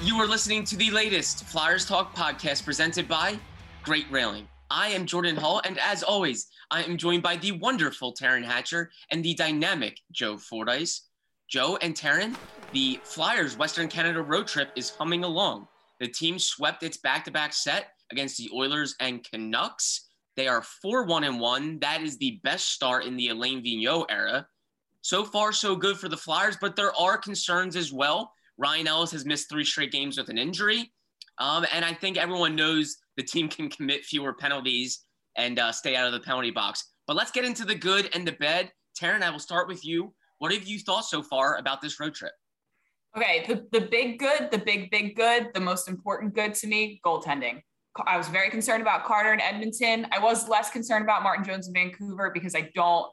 You are listening to the latest Flyers Talk podcast presented by Great Railing. I am Jordan Hall, and as always, I am joined by the wonderful Taryn Hatcher and the dynamic Joe Fordyce. Joe and Taryn, the Flyers Western Canada road trip is humming along. The team swept its back-to-back set against the Oilers and Canucks. They are 4-1 and 1. That is the best start in the Alain Vigneault era. So far, so good for the Flyers, but there are concerns as well. Ryan Ellis has missed three straight games with an injury. Um, and I think everyone knows the team can commit fewer penalties and uh, stay out of the penalty box. But let's get into the good and the bad. Taryn, I will start with you. What have you thought so far about this road trip? Okay, the, the big good, the big, big good, the most important good to me, goaltending. I was very concerned about Carter in Edmonton. I was less concerned about Martin Jones in Vancouver because I don't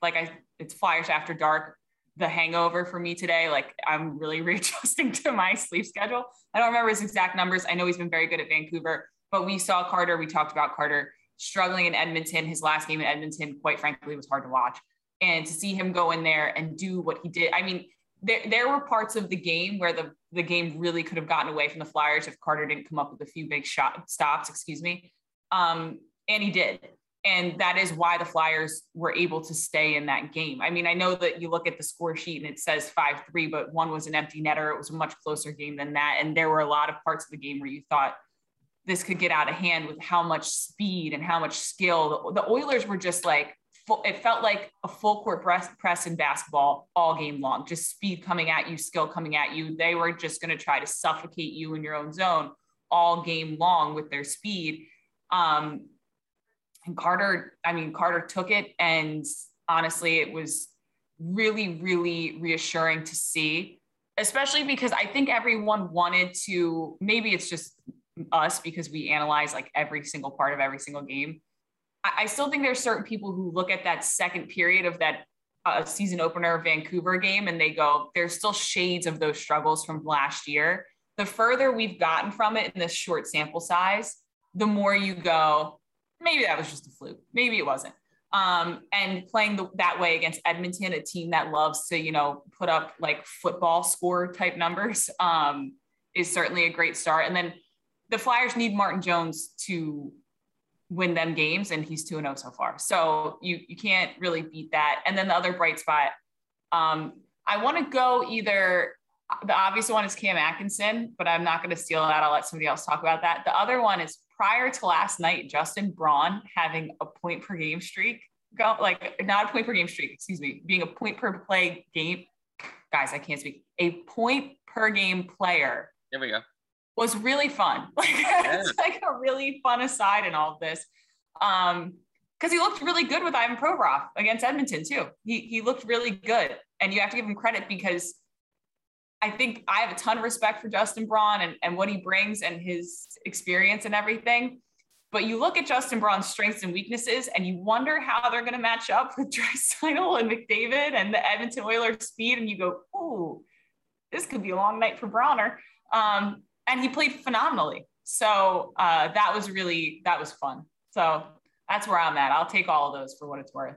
like I it's Flyers after dark. The hangover for me today, like I'm really readjusting to my sleep schedule. I don't remember his exact numbers. I know he's been very good at Vancouver, but we saw Carter. We talked about Carter struggling in Edmonton. His last game in Edmonton, quite frankly, was hard to watch. And to see him go in there and do what he did, I mean, there, there were parts of the game where the, the game really could have gotten away from the Flyers if Carter didn't come up with a few big shot stops, excuse me. Um, and he did. And that is why the Flyers were able to stay in that game. I mean, I know that you look at the score sheet and it says 5 3, but one was an empty netter. It was a much closer game than that. And there were a lot of parts of the game where you thought this could get out of hand with how much speed and how much skill. The, Oilers were just like, it felt like a full court press, press in basketball all game long, just speed coming at you, skill coming at you. They were just going to try to suffocate you in your own zone all game long with their speed. Um, and Carter, I mean, Carter took it. And honestly, it was really, really reassuring to see, especially because I think everyone wanted to, maybe it's just us because we analyze like every single part of every single game. I, I still think there's certain people who look at that second period of that uh, season opener Vancouver game and they go, there's still shades of those struggles from last year. The further we've gotten from it in this short sample size, the more you go, maybe that was just a fluke. Maybe it wasn't. Um, and playing the, that way against Edmonton, a team that loves to, you know, put up like football score type numbers, um, is certainly a great start. And then the Flyers need Martin Jones to win them games, and he's 2 0 so far. So you, you can't really beat that. And then the other bright spot, um, I want to go either the obvious one is Cam Atkinson, but I'm not going to steal that. I'll let somebody else talk about that. The other one is prior to last night, Justin Braun having a point per game streak, go like not a point per game streak, excuse me, being a point per play game. Guys, I can't speak. A point per game player. There we go. Was really fun. Like yeah. it's like a really fun aside in all of this. Um, because he looked really good with Ivan Provorov against Edmonton too. He he looked really good, and you have to give him credit because I think I have a ton of respect for Justin Braun and, and what he brings and his experience and everything. But you look at Justin Braun's strengths and weaknesses, and you wonder how they're going to match up with Draisaitl and McDavid and the Edmonton Oilers speed, and you go, "Ooh, this could be a long night for Brauner." Um, and he played phenomenally. So uh, that was really that was fun. So that's where I'm at. I'll take all of those for what it's worth.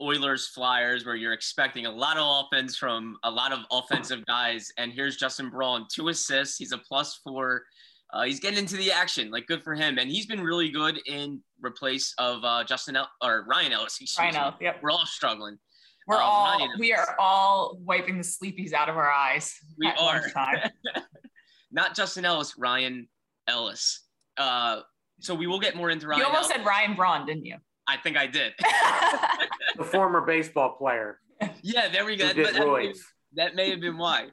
Oilers Flyers where you're expecting a lot of offense from a lot of offensive guys. And here's Justin Braun, two assists. He's a plus four. Uh, he's getting into the action. Like good for him. And he's been really good in replace of uh, Justin El- or Ryan Ellis. Ryan Ellis. Yep. We're all struggling. We're um, all we are all wiping the sleepies out of our eyes. We are. Not Justin Ellis, Ryan Ellis. Uh, so we will get more into Ryan. You almost Ellis. said Ryan Braun, didn't you? I think I did. the former baseball player. Yeah, there we go. That, that, may, that, may, have been why.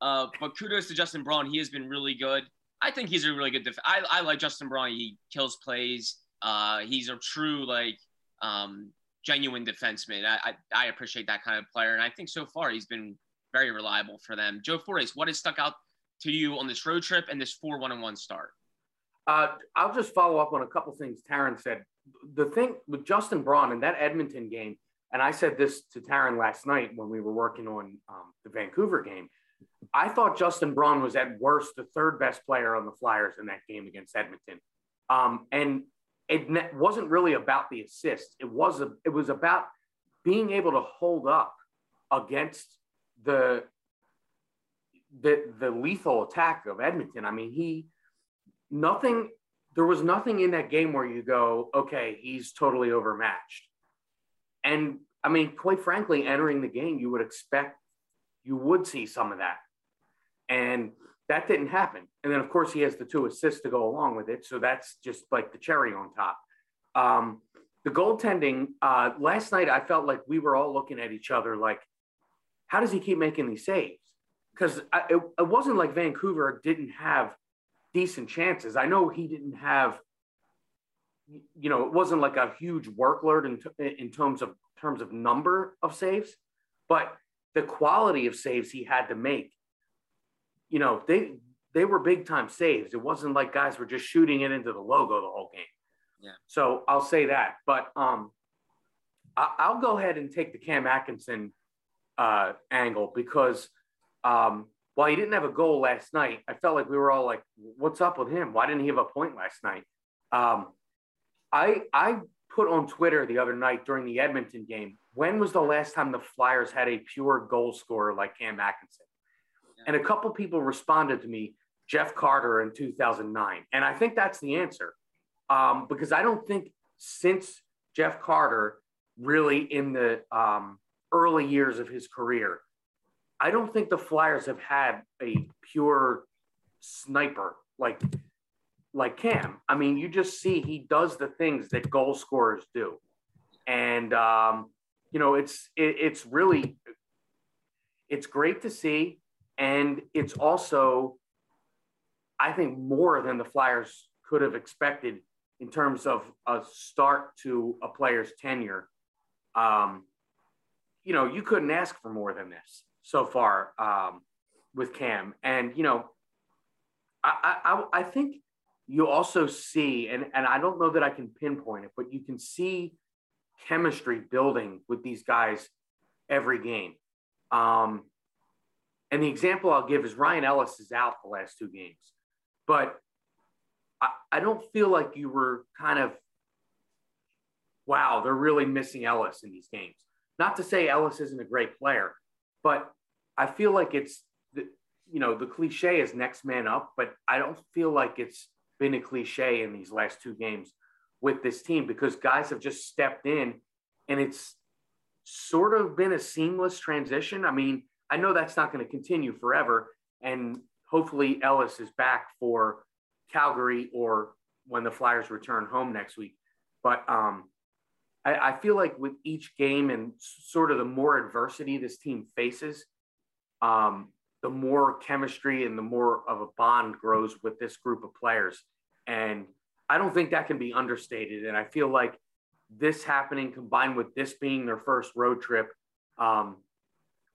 Uh, but kudos to Justin Braun. He has been really good. I think he's a really good def- I, I like Justin Braun. He kills plays. Uh, he's a true like um, genuine defenseman. I, I, I appreciate that kind of player, and I think so far he's been very reliable for them. Joe Fordyce, what has stuck out to you on this road trip and this four one and one start? Uh, I'll just follow up on a couple things Taryn said. The thing with Justin Braun in that Edmonton game, and I said this to Taryn last night when we were working on um, the Vancouver game. I thought Justin Braun was at worst the third best player on the Flyers in that game against Edmonton. Um, and it wasn't really about the assist. It was a, it was about being able to hold up against the the the lethal attack of Edmonton. I mean, he nothing. There was nothing in that game where you go, okay, he's totally overmatched. And I mean, quite frankly, entering the game, you would expect you would see some of that, and that didn't happen. And then, of course, he has the two assists to go along with it, so that's just like the cherry on top. Um, the goaltending uh, last night, I felt like we were all looking at each other like, how does he keep making these saves? Because it, it wasn't like Vancouver didn't have decent chances. I know he didn't have, you know, it wasn't like a huge workload in, t- in terms of terms of number of saves, but the quality of saves he had to make, you know, they they were big time saves. It wasn't like guys were just shooting it into the logo the whole game. Yeah. So I'll say that, but um, I, will go ahead and take the Cam Atkinson uh, angle because um, while he didn't have a goal last night, I felt like we were all like, "What's up with him? Why didn't he have a point last night?" Um, I I put on Twitter the other night during the Edmonton game. When was the last time the Flyers had a pure goal scorer like Cam Atkinson? Yeah. And a couple people responded to me, Jeff Carter in 2009, and I think that's the answer um, because I don't think since Jeff Carter, really in the um, early years of his career, I don't think the Flyers have had a pure sniper like like Cam. I mean, you just see he does the things that goal scorers do, and um, you know it's it, it's really it's great to see, and it's also I think more than the Flyers could have expected in terms of a start to a player's tenure, um, you know, you couldn't ask for more than this so far um, with Cam. And, you know, I, I, I think you also see, and, and I don't know that I can pinpoint it, but you can see chemistry building with these guys every game. Um, and the example I'll give is Ryan Ellis is out the last two games, but I, I don't feel like you were kind of, wow, they're really missing Ellis in these games. Not to say Ellis isn't a great player, but I feel like it's, you know, the cliche is next man up, but I don't feel like it's been a cliche in these last two games with this team because guys have just stepped in and it's sort of been a seamless transition. I mean, I know that's not going to continue forever. And hopefully Ellis is back for Calgary or when the Flyers return home next week. But um, I, I, feel like with each game and sort of the more adversity this team faces, um, the more chemistry and the more of a bond grows with this group of players. And I don't think that can be understated. And I feel like this happening combined with this being their first road trip, um,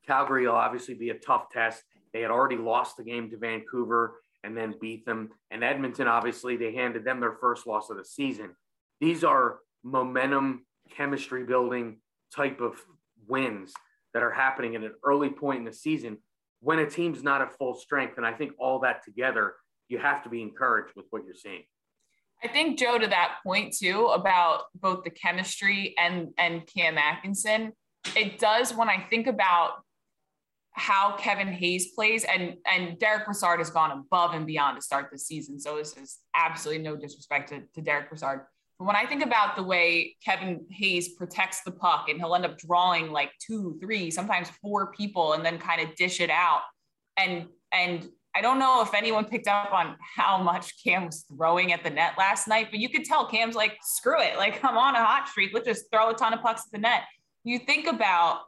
Calgary will obviously be a tough test. They had already lost the game to Vancouver and then beat them. And Edmonton, obviously, they handed them their first loss of the season. These are momentum, chemistry building type of wins that are happening at an early point in the season when a team's not at full strength. And I think all that together, you have to be encouraged with what you're seeing. I think Joe to that point too about both the chemistry and and Cam Atkinson. It does when I think about how Kevin Hayes plays, and and Derick Brassard has gone above and beyond to start the season. So this is absolutely no disrespect to, to Derick Brassard. When I think about the way Kevin Hayes protects the puck, and he'll end up drawing like two, three, sometimes four people, and then kind of dish it out. And and I don't know if anyone picked up on how much Cam was throwing at the net last night, but you could tell Cam's like, screw it, like I'm on a hot streak. Let's just throw a ton of pucks at the net. You think about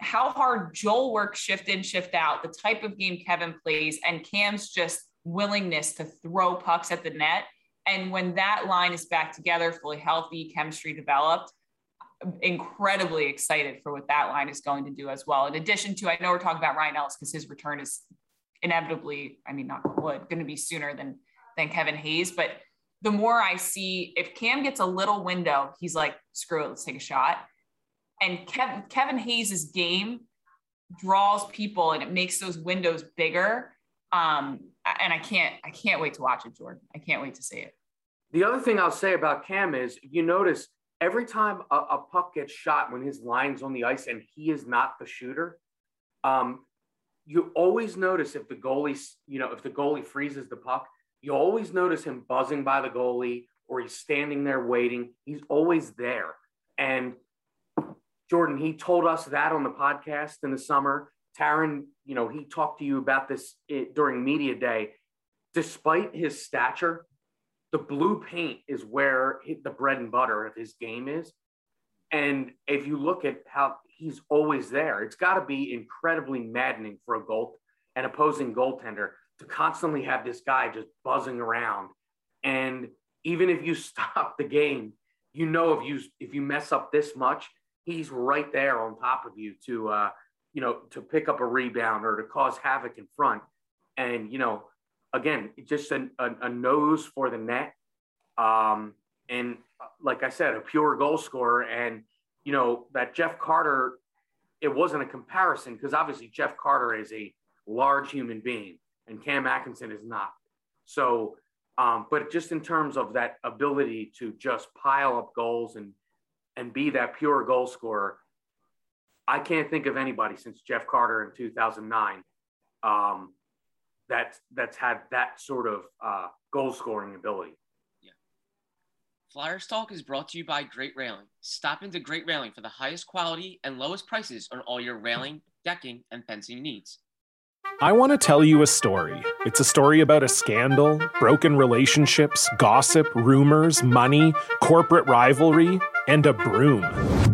how hard Joel works shift in, shift out, the type of game Kevin plays, and Cam's just willingness to throw pucks at the net. And when that line is back together, fully healthy, chemistry developed, incredibly excited for what that line is going to do as well. In addition to, I know we're talking about Ryan Ellis because his return is inevitably, I mean, not wood, going to be sooner than than Kevin Hayes. But the more I see, if Cam gets a little window, he's like, screw it, let's take a shot. And Kevin, Kevin Hayes' game draws people and it makes those windows bigger. Um, and I can't, I can't wait to watch it, Jordan. I can't wait to see it. The other thing I'll say about Cam is you notice every time a, a puck gets shot when his line's on the ice and he is not the shooter, um, you always notice if the goalie, you know, if the goalie freezes the puck, you always notice him buzzing by the goalie or he's standing there waiting. He's always there. And Jordan, he told us that on the podcast in the summer. Taryn, you know, he talked to you about this during media day. Despite his stature, the blue paint is where the bread and butter of his game is. And if you look at how he's always there, it's got to be incredibly maddening for a goal, an opposing goaltender to constantly have this guy just buzzing around. And even if you stop the game, you know if you if you mess up this much, he's right there on top of you to uh, you know to pick up a rebound or to cause havoc in front. And you know, again, just a, a, a nose for the net. Um, and like I said, a pure goal scorer. And you know that Jeff Carter, it wasn't a comparison because obviously Jeff Carter is a large human being and Cam Atkinson is not. So, um, but just in terms of that ability to just pile up goals and and be that pure goal scorer, I can't think of anybody since Jeff Carter in 2009 um, that's that's had that sort of uh, goal scoring ability. Yeah. Flyers Talk is brought to you by Great Railing. Stop into Great Railing for the highest quality and lowest prices on all your railing, decking, and fencing needs. I want to tell you a story. It's a story about a scandal, broken relationships, gossip, rumors, money, corporate rivalry, and a broom.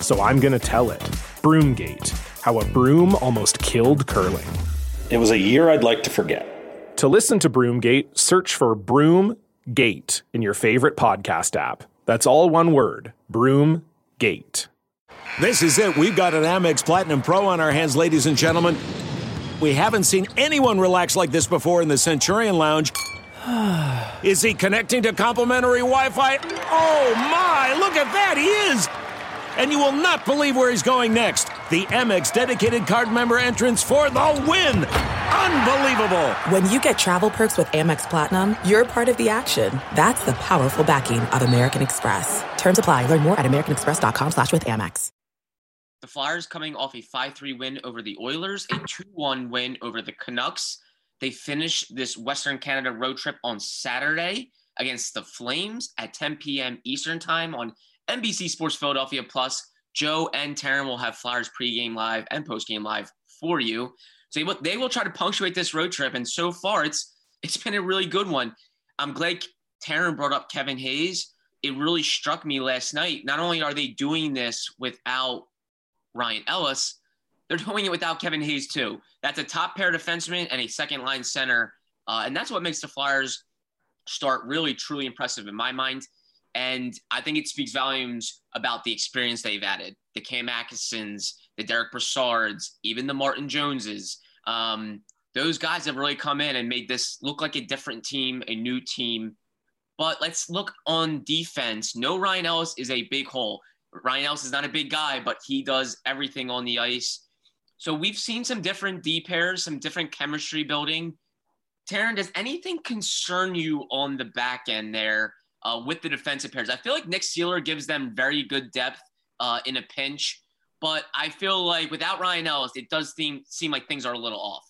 so I'm going to tell it. Broomgate How a Broom Almost Killed Curling. It was a year I'd like to forget. To listen to Broomgate, search for Broomgate in your favorite podcast app. That's all one word Broomgate. This is it. We've got an Amex Platinum Pro on our hands, ladies and gentlemen. We haven't seen anyone relax like this before in the Centurion Lounge. Is he connecting to complimentary Wi Fi? Oh my, look at that, he is! And you will not believe where he's going next. The Amex dedicated card member entrance for the win! Unbelievable! When you get travel perks with Amex Platinum, you're part of the action. That's the powerful backing of American Express. Terms apply. Learn more at americanexpress.com slash with Amex. The Flyers coming off a 5-3 win over the Oilers, a 2-1 win over the Canucks. They finish this Western Canada road trip on Saturday against the Flames at 10 p.m. Eastern Time on NBC Sports Philadelphia Plus. Joe and Taryn will have Flyers pregame live and postgame live for you. So they will try to punctuate this road trip, and so far it's it's been a really good one. I'm glad Taryn brought up Kevin Hayes. It really struck me last night. Not only are they doing this without Ryan Ellis, they're doing it without Kevin Hayes too. That's a top pair defenseman and a second line center, uh, and that's what makes the Flyers start really truly impressive in my mind. And I think it speaks volumes about the experience they've added. The Cam Atkinsons, the Derick Brassards, even the Martin Joneses. Um, those guys have really come in and made this look like a different team, a new team. But let's look on defense. No Ryan Ellis is a big hole. Ryan Ellis is not a big guy, but he does everything on the ice. So we've seen some different D pairs, some different chemistry building. Taryn, does anything concern you on the back end there uh, with the defensive pairs? I feel like Nick Seeler gives them very good depth uh, in a pinch, but I feel like without Ryan Ellis, it does seem seem like things are a little off.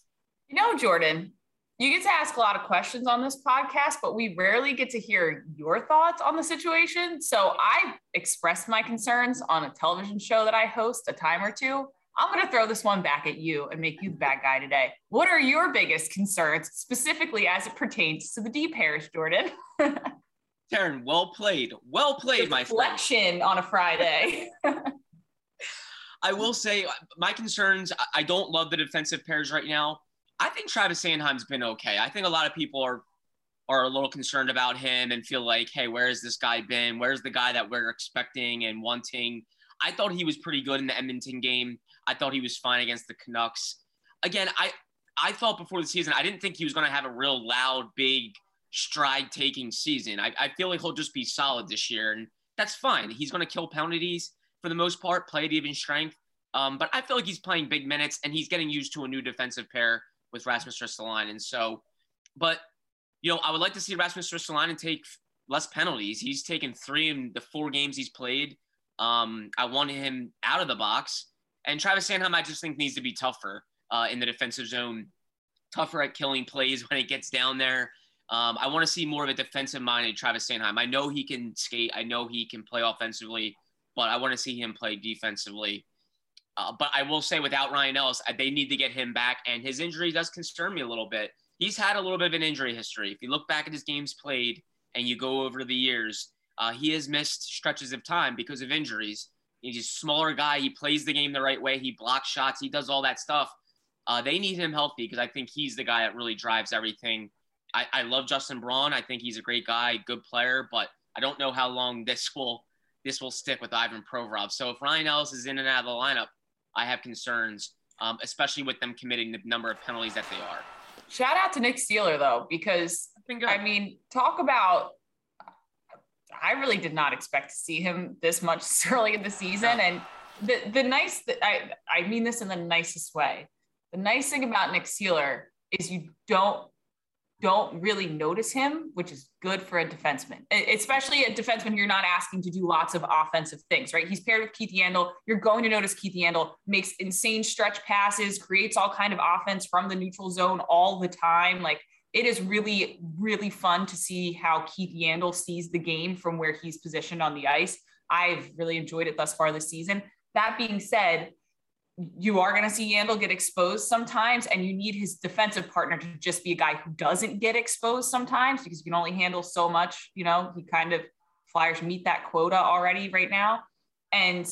You know, Jordan, you get to ask a lot of questions on this podcast, but we rarely get to hear your thoughts on the situation. So I expressed my concerns on a television show that I host a time or two I'm going to throw this one back at you and make you the bad guy today. What are your biggest concerns, specifically as it pertains to the D pairs, Jordan? Taryn, well played. Well played, my friend. on a Friday. I will say uh, my concerns, I don't love the defensive pairs right now. I think Travis Sanheim's been okay. I think a lot of people are are a little concerned about him and feel like, hey, where has this guy been? Where's the guy that we're expecting and wanting? I thought he was pretty good in the Edmonton game. I thought he was fine against the Canucks. Again, I I thought before the season I didn't think he was going to have a real loud, big stride taking season. I, I feel like he'll just be solid this year, and that's fine. He's going to kill penalties for the most part, play at even strength. Um, but I feel like he's playing big minutes and he's getting used to a new defensive pair with Rasmus Ristolainen. And so, but you know, I would like to see Rasmus Ristolainen take less penalties. He's taken three in the four games he's played. Um, I want him out of the box. And Travis Sanheim, I just think needs to be tougher uh, in the defensive zone, tougher at killing plays when it gets down there. Um, I want to see more of a defensive minded Travis Sanheim. I know he can skate. I know he can play offensively, but I want to see him play defensively. Uh, but I will say, without Ryan Ellis, uh, they need to get him back, and his injury does concern me a little bit. He's had a little bit of an injury history. If you look back at his games played and you go over the years, uh, he has missed stretches of time because of injuries. He's a smaller guy. He plays the game the right way. He blocks shots. He does all that stuff. Uh, they need him healthy because I think he's the guy that really drives everything. I, I love Justin Braun. I think he's a great guy, good player, but I don't know how long this will this will stick with Ivan Provorov. So if Ryan Ellis is in and out of the lineup, I have concerns, um, especially with them committing the number of penalties that they are. Shout out to Nick Seeler though, because I mean, talk about. I really did not expect to see him this much early in the season, and the the nice that I I mean this in the nicest way. The nice thing about Nick Seeler is you don't don't really notice him, which is good for a defenseman, especially a defenseman you're not asking to do lots of offensive things, right? He's paired with Keith Yandle. You're going to notice Keith Yandle makes insane stretch passes, creates all kind of offense from the neutral zone all the time. Like it is really, really fun to see how Keith Yandle sees the game from where he's positioned on the ice. I've really enjoyed it thus far this season. That being said, you are going to see Yandle get exposed sometimes, and you need his defensive partner to just be a guy who doesn't get exposed sometimes because you can only handle so much. You know, he kind of Flyers meet that quota already right now. And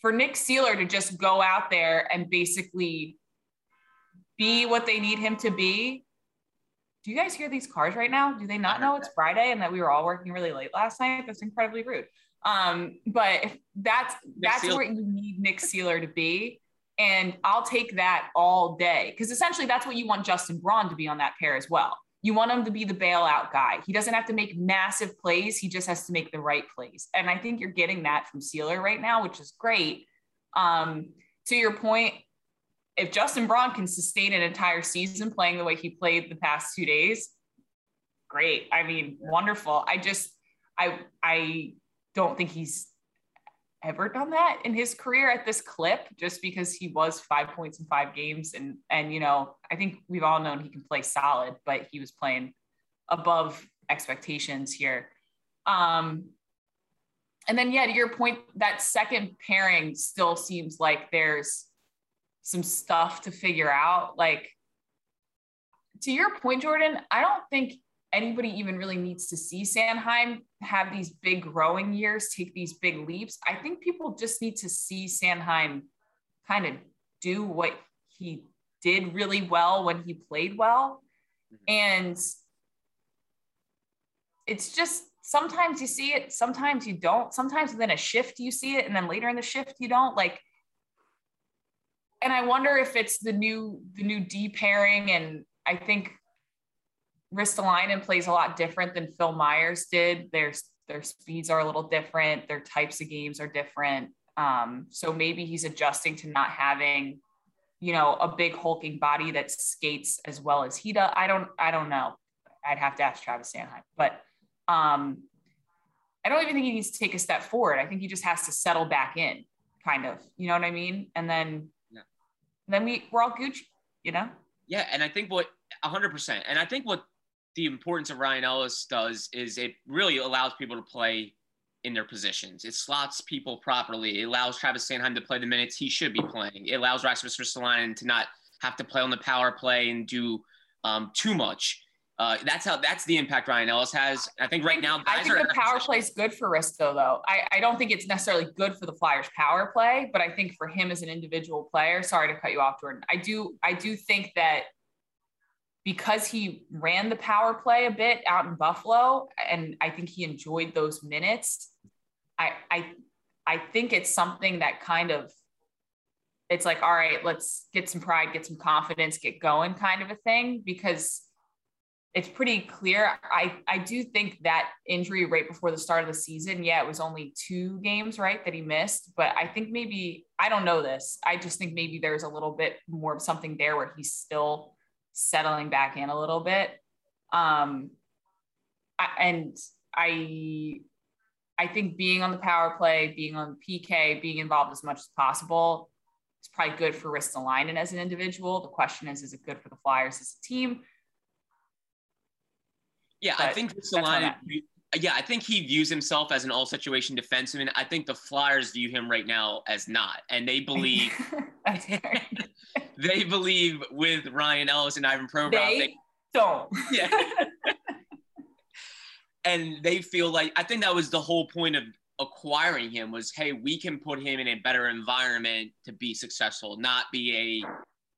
for Nick Seeler to just go out there and basically be what they need him to be. Do you guys hear these cars right now? Do they not know it's Friday and that we were all working really late last night? That's incredibly rude. Um, but that's that's where you need Nick Seeler to be. And I'll take that all day because essentially that's what you want Justin Braun to be on that pair as well. You want him to be the bailout guy. He doesn't have to make massive plays. He just has to make the right plays. And I think you're getting that from Seeler right now, which is great. Um, to your point, if Justin Braun can sustain an entire season playing the way he played the past two days, great. I mean, wonderful. I just, I, I don't think he's ever done that in his career at this clip just because he was five points in five games. And and you know i think we've all known he can play solid but he was playing above expectations here. Um and then yeah to your point that second pairing still seems like there's some stuff to figure out. Like to your point jordan i don't think anybody even really needs to see Sanheim have these big growing years, take these big leaps. I think people just need to see Sanheim kind of do what he did really well when he played well. Mm-hmm. And it's just sometimes you see it, sometimes you don't. Sometimes within a shift you see it, and then later in the shift you don't. Like, and I wonder if it's the new the new D pairing, and I think Ristolainen plays a lot different than Phil Myers did. Their their speeds are a little different. Their types of games are different. Um, so maybe he's adjusting to not having, you know, a big hulking body that skates as well as he does. I don't. I don't know. I'd have to ask Travis Sanheim, but um, I don't even think he needs to take a step forward. I think he just has to settle back in, kind of. You know what I mean? And then, yeah. then we we're all Gucci. You know? Yeah, and I think what 100%. And I think what the importance of Ryan Ellis does is it really allows people to play in their positions. It slots people properly. It allows Travis Sanheim to play the minutes he should be playing. It allows Rasmus Ristolainen to not have to play on the power play and do um, too much. Uh, that's how that's the impact Ryan Ellis has. I think right now, I think the power play is good for Risto, though. I, I don't think it's necessarily good for the Flyers power play, but I think for him as an individual player, sorry to cut you off, Jordan. I do I do think that because he ran the power play a bit out in Buffalo, and I think he enjoyed those minutes. I I I think it's something that kind of it's like, all right, let's get some pride, get some confidence, get going kind of a thing because it's pretty clear. I, I do think that injury right before the start of the season, yeah, it was only two games, right, that he missed. But I think maybe, I don't know this. I just think maybe there's a little bit more of something there where he's still settling back in a little bit. Um, I, and I, I think being on the power play, being on PK, being involved as much as possible is probably good for Ristolainen as an individual. The question is, is it good for the Flyers as a team? Yeah, but I think line. Yeah, I think he views himself as an all situation defenseman. I think the Flyers view him right now as not, and they believe they believe with Ryan Ellis and Ivan Provorov. They, they don't. Yeah. and they feel like I think that was the whole point of acquiring him was hey we can put him in a better environment to be successful not be a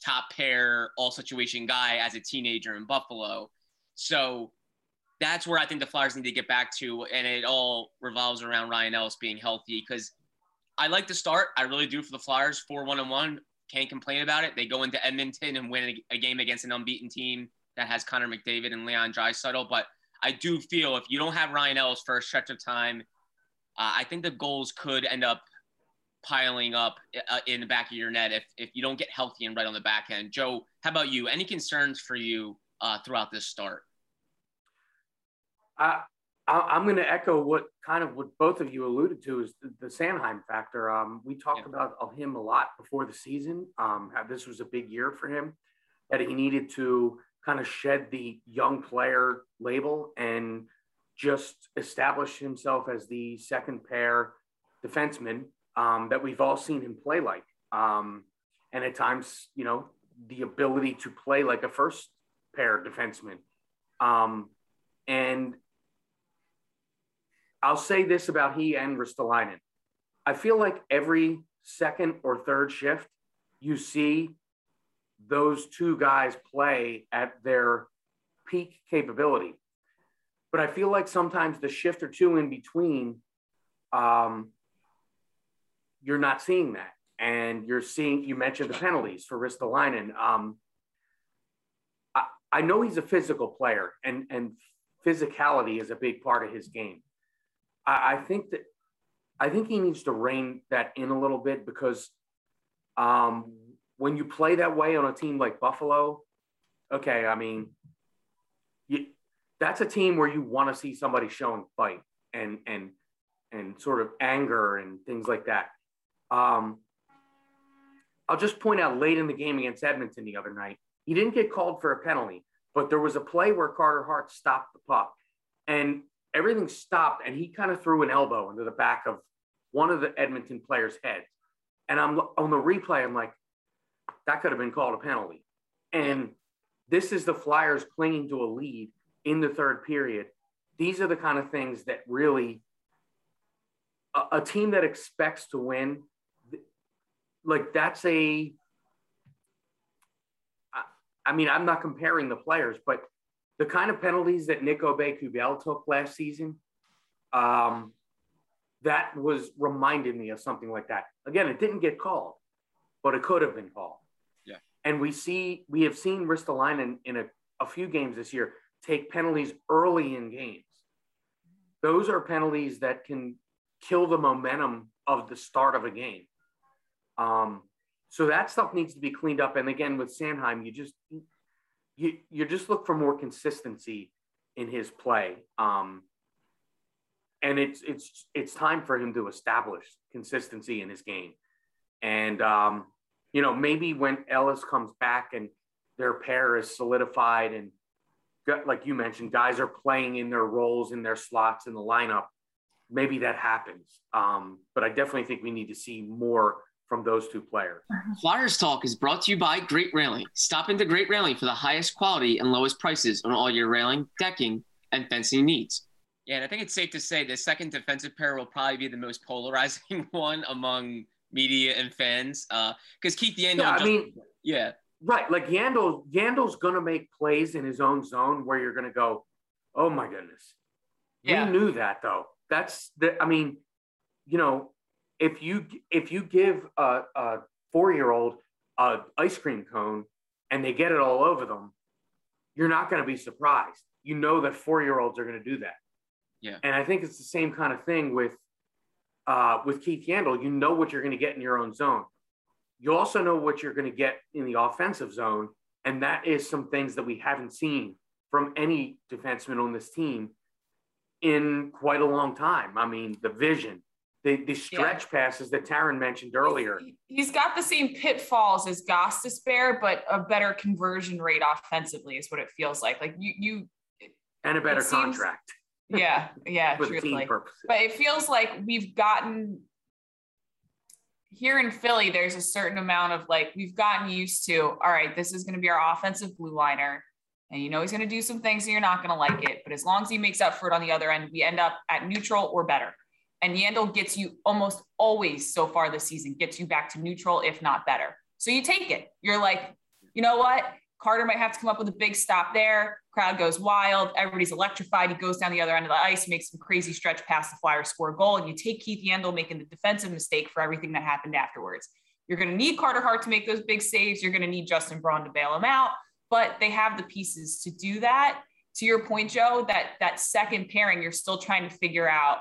top pair all situation guy as a teenager in buffalo so that's where I think the Flyers need to get back to, and it all revolves around Ryan Ellis being healthy. Because I like to start, I really do for the Flyers, four one and one. Can't complain about it. They go into Edmonton and win a, game against an unbeaten team that has Connor McDavid and Leon Draisaitl. But I do feel if you don't have Ryan Ellis for a stretch of time, uh, I think the goals could end up piling up uh, in the back of your net if, if you don't get healthy and right on the back end. Joe, how about you? Any concerns for you uh, throughout this start? I, I am going to echo what kind of what both of you alluded to is the, the Sanheim factor. Um, we talked yeah. about him a lot before the season. Um, this was a big year for him that he needed to kind of shed the young player label and just establish himself as the second pair defenseman um, that we've all seen him play like. Um, and at times, you know, the ability to play like a first pair defenseman. Um, and I'll say this about he and Ristolainen. I feel like every second or third shift, you see those two guys play at their peak capability. But I feel like sometimes the shift or two in between, um, you're not seeing that. And you're seeing, you mentioned the penalties for Ristolainen. Um, I, I know he's a physical player, and, and physicality is a big part of his game. I, I think that I think he needs to rein that in a little bit because um, when you play that way on a team like Buffalo, okay, I mean, you, that's a team where you want to see somebody showing fight and and and sort of anger and things like that. Um, I'll just point out late in the game against Edmonton the other night, he didn't get called for a penalty, but there was a play where Carter Hart stopped the puck, and everything stopped and he kind of threw an elbow into the back of one of the Edmonton players' heads. And I'm on the replay, I'm like, that could have been called a penalty. And this is the Flyers clinging to a lead in the third period. These are the kind of things that really a, a team that expects to win, like that's a I mean, I'm not comparing the players, but the kind of penalties that Nick Aube-Kubel took last season, um, that was reminded me of something like that. Again, it didn't get called, but it could have been called. Yeah. And we see we have seen Ristolainen in, in a, a few games this year take penalties early in games. Those are penalties that can kill the momentum of the start of a game. Um, so that stuff needs to be cleaned up. And again, with Sanheim, you just you you just look for more consistency in his play. Um, and it's it's it's time for him to establish consistency in his game. And um, you know, maybe when Ellis comes back and their pair is solidified and like you mentioned, guys are playing in their roles in their slots in the lineup. maybe that happens. Um, but I definitely think we need to see more from those two players. Flyers Talk is brought to you by Great Railing. Stop into Great Railing for the highest quality and lowest prices on all your railing, decking, and fencing needs. Yeah, and I think it's safe to say the second defensive pair will probably be the most polarizing one among media and fans. Because uh, Keith Yandle, yeah, just, I mean, yeah, right. Like Yandle, Yandle's gonna make plays in his own zone where you're gonna go, oh my goodness. Yeah. We knew that though. That's the. I mean, you know, if you if you give a, a four year old a ice cream cone and they get it all over them, you're not going to be surprised. You know that four year olds are going to do that. Yeah. And I think it's the same kind of thing with uh, with Keith Yandle. You know what you're going to get in your own zone. You also know what you're going to get in the offensive zone, and that is some things that we haven't seen from any defenseman on this team in quite a long time. I mean, the vision, the, the stretch yeah. passes that Taryn mentioned earlier. He's got the same pitfalls as Gostisbehere, but a better conversion rate offensively is what it feels like. Like you, you and a better contract. Seems, yeah, yeah, truthfully. But it feels like we've gotten here in Philly. There's a certain amount of like we've gotten used to. All right, this is going to be our offensive blue liner and you know he's going to do some things and you're not going to like it. But as long as he makes up for it on the other end, we end up at neutral or better. And Yandle gets you almost always so far this season, gets you back to neutral, if not better. So you take it. You're like, you know what? Carter might have to come up with a big stop there. Crowd goes wild. Everybody's electrified. He goes down the other end of the ice, makes some crazy stretch past the Flyers, score a goal, and you take Keith Yandle making the defensive mistake for everything that happened afterwards. You're going to need Carter Hart to make those big saves. You're going to need Justin Braun to bail him out but they have the pieces to do that. To your point, Joe, that that second pairing, you're still trying to figure out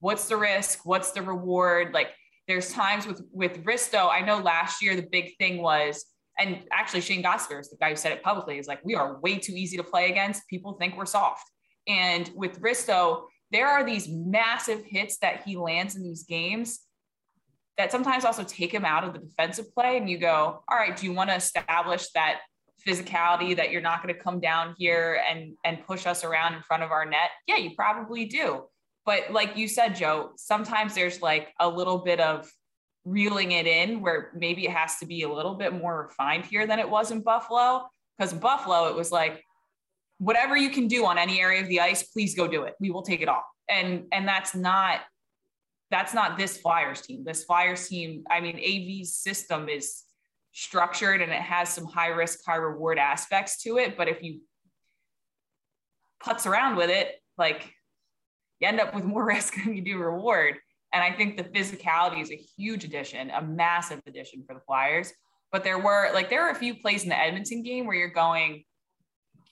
what's the risk, what's the reward. Like there's times with with Risto, I know last year the big thing was, and actually Shane Gostisbehere is the guy who said it publicly, is like we are way too easy to play against. People think we're soft. And with Risto, there are these massive hits that he lands in these games that sometimes also take him out of the defensive play. And you go, all right, do you want to establish that physicality that you're not going to come down here and and push us around in front of our net yeah you probably do but like you said joe sometimes there's like a little bit of reeling it in where maybe it has to be a little bit more refined here than it was in buffalo. Because buffalo it was like whatever you can do on any area of the ice please go do it. We will take it all. And and that's not that's not this flyers team. This flyers team i mean av's system is structured and it has some high risk, high reward aspects to it. But if you putz around with it, like you end up with more risk than you do reward. And I think the physicality is a huge addition, a massive addition for the Flyers. But there were like there were a few plays in the Edmonton game where you're going,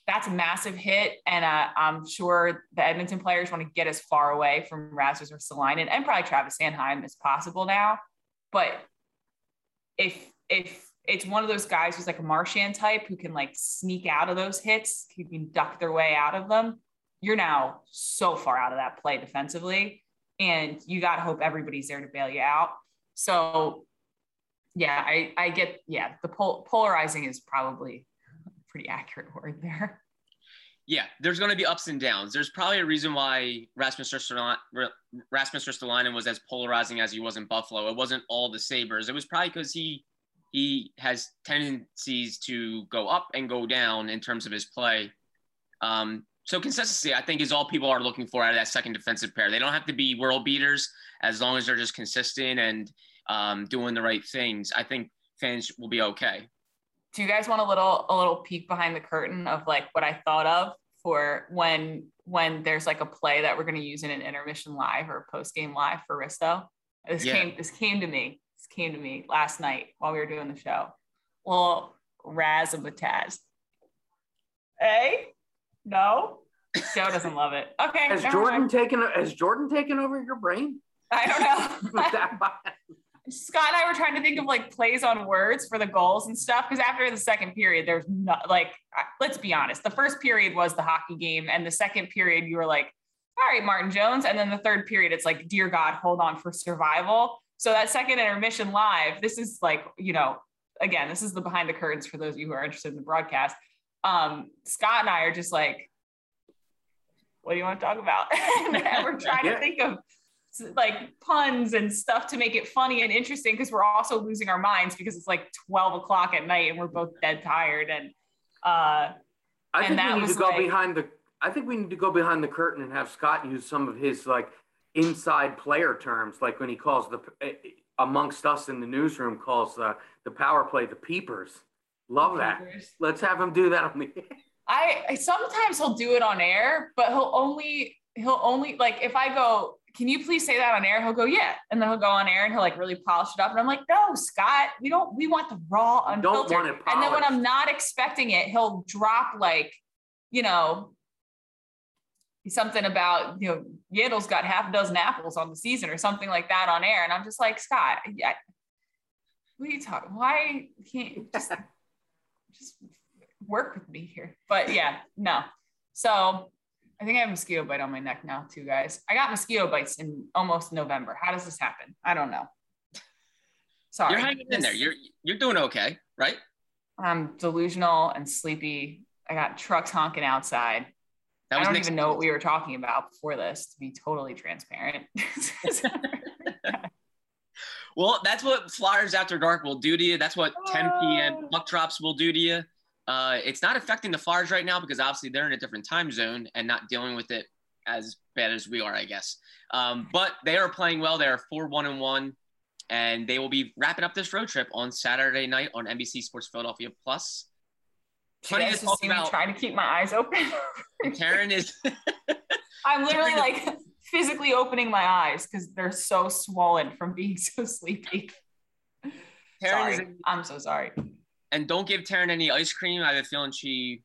that's a massive hit, and uh, I'm sure the Edmonton players want to get as far away from Rasmus Ristolainen and probably Travis Sanheim as possible now. But if if it's one of those guys who's like a Marchand type who can like sneak out of those hits, who can duck their way out of them. You're now so far out of that play defensively, and you got to hope everybody's there to bail you out. So, yeah, I I get yeah the pol- polarizing is probably a pretty accurate word there. Yeah, there's going to be ups and downs. There's probably a reason why Rasmus Ristolainen was as polarizing as he was in Buffalo. It wasn't all the Sabres. It was probably because he he has tendencies to go up and go down in terms of his play. Um, so consistency, I think, is all people are looking for out of that second defensive pair. They don't have to be world beaters as long as they're just consistent and um, doing the right things. I think fans will be okay. Do you guys want a little a little peek behind the curtain of like what I thought of for when when there's like a play that we're going to use in an intermission live or post game live for Risto? This yeah. came this came to me This came to me last night while we were doing the show. Well, razzmatazz. Hey, no, Joe doesn't love it. Okay, has Jordan mind. taken has Jordan taken over your brain? I don't know. Scott and I were trying to think of like plays on words for the goals and stuff because after the second period, there's not like let's be honest. The first period was the hockey game, and the second period you were like, all right, Martin Jones, and then the third period it's like, dear God, hold on for survival. So that second intermission live, this is like, you know, again, this is the behind the curtains for those of you who are interested in the broadcast. Um, Scott and I are just like, what do you want to talk about? and we're trying yeah. to think of like puns and stuff to make it funny and interesting because we're also losing our minds because it's like 12 o'clock at night and we're both dead tired and uh I and think we need to go like- behind the. I think we need to go behind the curtain and have Scott use some of his like inside player terms, like when he calls the eh, amongst us in the newsroom calls uh, the power play the peepers. Love that. Let's have him do that on the. I, I sometimes he'll do it on air, but he'll only he'll only like if I go, can you please say that on air? He'll go, yeah, and then he'll go on air and he'll like really polish it up, and I'm like, no, Scott, we don't we want the raw You don't unfiltered. want it polished. and then when. I'm not expecting it, he'll drop like, you know, something about you know Yandle's got half a dozen apples on the season or something like that on air, and I'm just like, Scott, yeah, what are you talking? Why can't you just just work with me here? But yeah, no. So I think I have a mosquito bite on my neck now, too, guys. I got mosquito bites in almost November. How does this happen? I don't know. Sorry. You're hanging in there. You're you're doing okay, right? I'm delusional and sleepy. I got trucks honking outside. That I don't even know what we were talking about before this, to be totally transparent. Well, that's what Flyers After Dark will do to you. That's what 10 p.m. puck drops will do to you. Uh, it's not affecting the Flyers right now because obviously they're in a different time zone and not dealing with it as bad as we are, I guess. Um, but they are playing well. They are four one and one, and they will be wrapping up this road trip on Saturday night on NBC Sports Philadelphia Plus. To talk about. trying to keep my eyes open. Taryn is I'm literally like physically opening my eyes because they're so swollen from being so sleepy. Sorry. I'm so sorry. and don't give Taryn any ice cream. I have a feeling she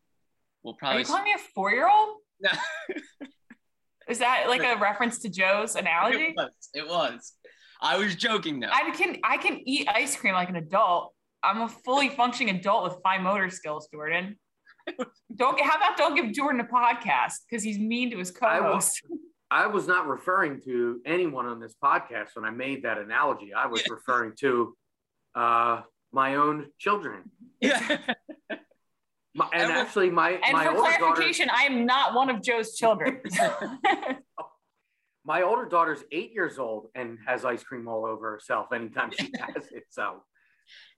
will Are probably. you calling me a four year old? No. Is that like a reference to Joe's analogy? It was. It was. I was joking though. I can I can eat ice cream like an adult. I'm a fully functioning adult with fine motor skills, Jordan. Don't how about don't give Jordan a podcast because he's mean to his co-host. I was not referring to anyone on this podcast when I made that analogy. I was referring to uh, my own children. Yeah. My, and I will- actually, my And my for older daughter, clarification, I am not one of Joe's children. my older daughter's eight years old and has ice cream all over herself anytime she has it. So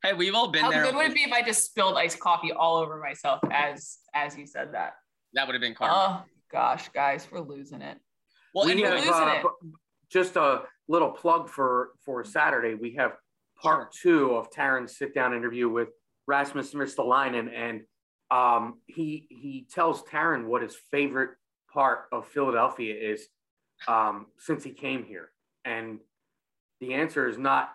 hey, we've all been How there. good would it be if I just spilled iced coffee all over myself as as you said that? That would have been karma. Oh gosh, guys, we're losing it. Well, we anyway, have, losing uh, it. just a little plug for for Saturday. We have part two of Taryn's sit down interview with Rasmus Ristolainen, and um, he he tells Taryn what his favorite part of Philadelphia is um, since he came here, and the answer is not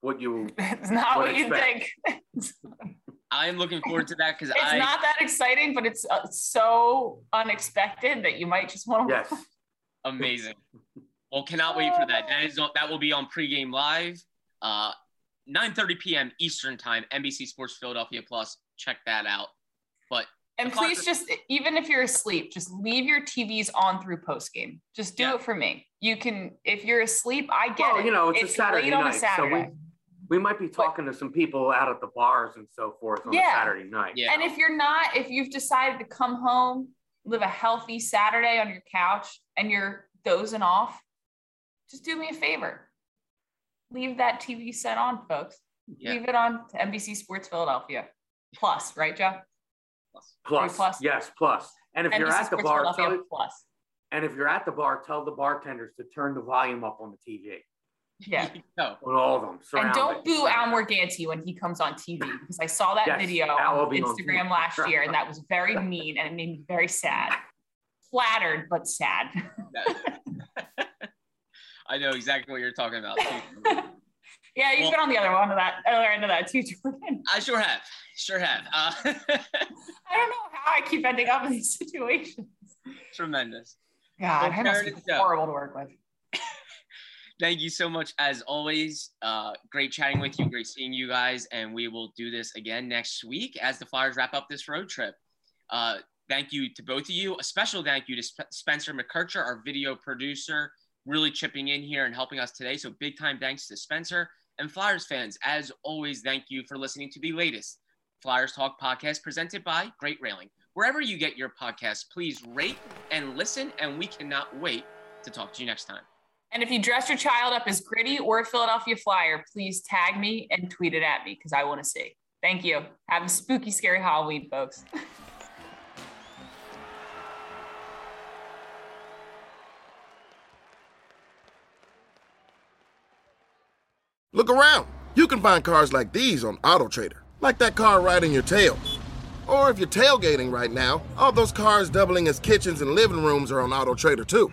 what you. It's not would what you think. I am looking forward to that because It's I not that exciting, but it's uh, so unexpected that you might just want to. Yes, amazing. Well, cannot wait for that. That is on- that will be on pregame live, uh, 9:30 p.m. Eastern time, NBC Sports Philadelphia Plus. Check that out. But And please just, even if you're asleep, just leave your TVs on through post game. Just do Yeah. it for me. You can, if you're asleep, I get well, it. you know, it's, a Saturday late on night, a Saturday. so we we might be talking to some people out at the bars and so forth on Yeah. a Saturday night. yeah, And if you're not, if you've decided to come home, live a healthy Saturday on your couch, and you're dozing off, just do me a favor. Leave that TV set on, folks. Yeah. Leave it on to NBC Sports Philadelphia. Plus, right, Joe? Plus, plus. yes, plus. And if you're NBC at the Sports bar, tell, Plus. and if you're at the bar, tell the bartenders to turn the volume up on the TV Yeah. no, on all of them. And don't boo Al Morganti when he comes on TV because I saw that Yes, video Al on be on Instagram last year and that was very mean and it made me very sad. Flattered, but sad. I know exactly what you're talking about. Yeah, you've Well- been on the other one of that other end of that too, Jordan. I sure have, sure have. Uh, I don't know how I keep ending up in these situations. tremendous. God, Well, I must be horrible to work with. Thank you so much as always. Uh, great chatting with you. Great seeing you guys. And we will do this again next week as the Flyers wrap up this road trip. Uh, thank you to both of you. A special thank you to Sp- Spencer McKercher, our video producer, really chipping in here and helping us today. So big time thanks to Spencer and Flyers fans. As always, thank you for listening to the latest Flyers Talk podcast presented by Great Railing. Wherever you get your podcast, please rate and listen. And we cannot wait to talk to you next time. And if you dress your child up as Gritty or a Philadelphia Flyer, please tag me and tweet it at me because I want to see. Thank you. Have a spooky, scary Halloween, folks. Look around. You can find cars like these on AutoTrader, like that car riding your tail. Or if you're tailgating right now, all those cars doubling as kitchens and living rooms are on AutoTrader too.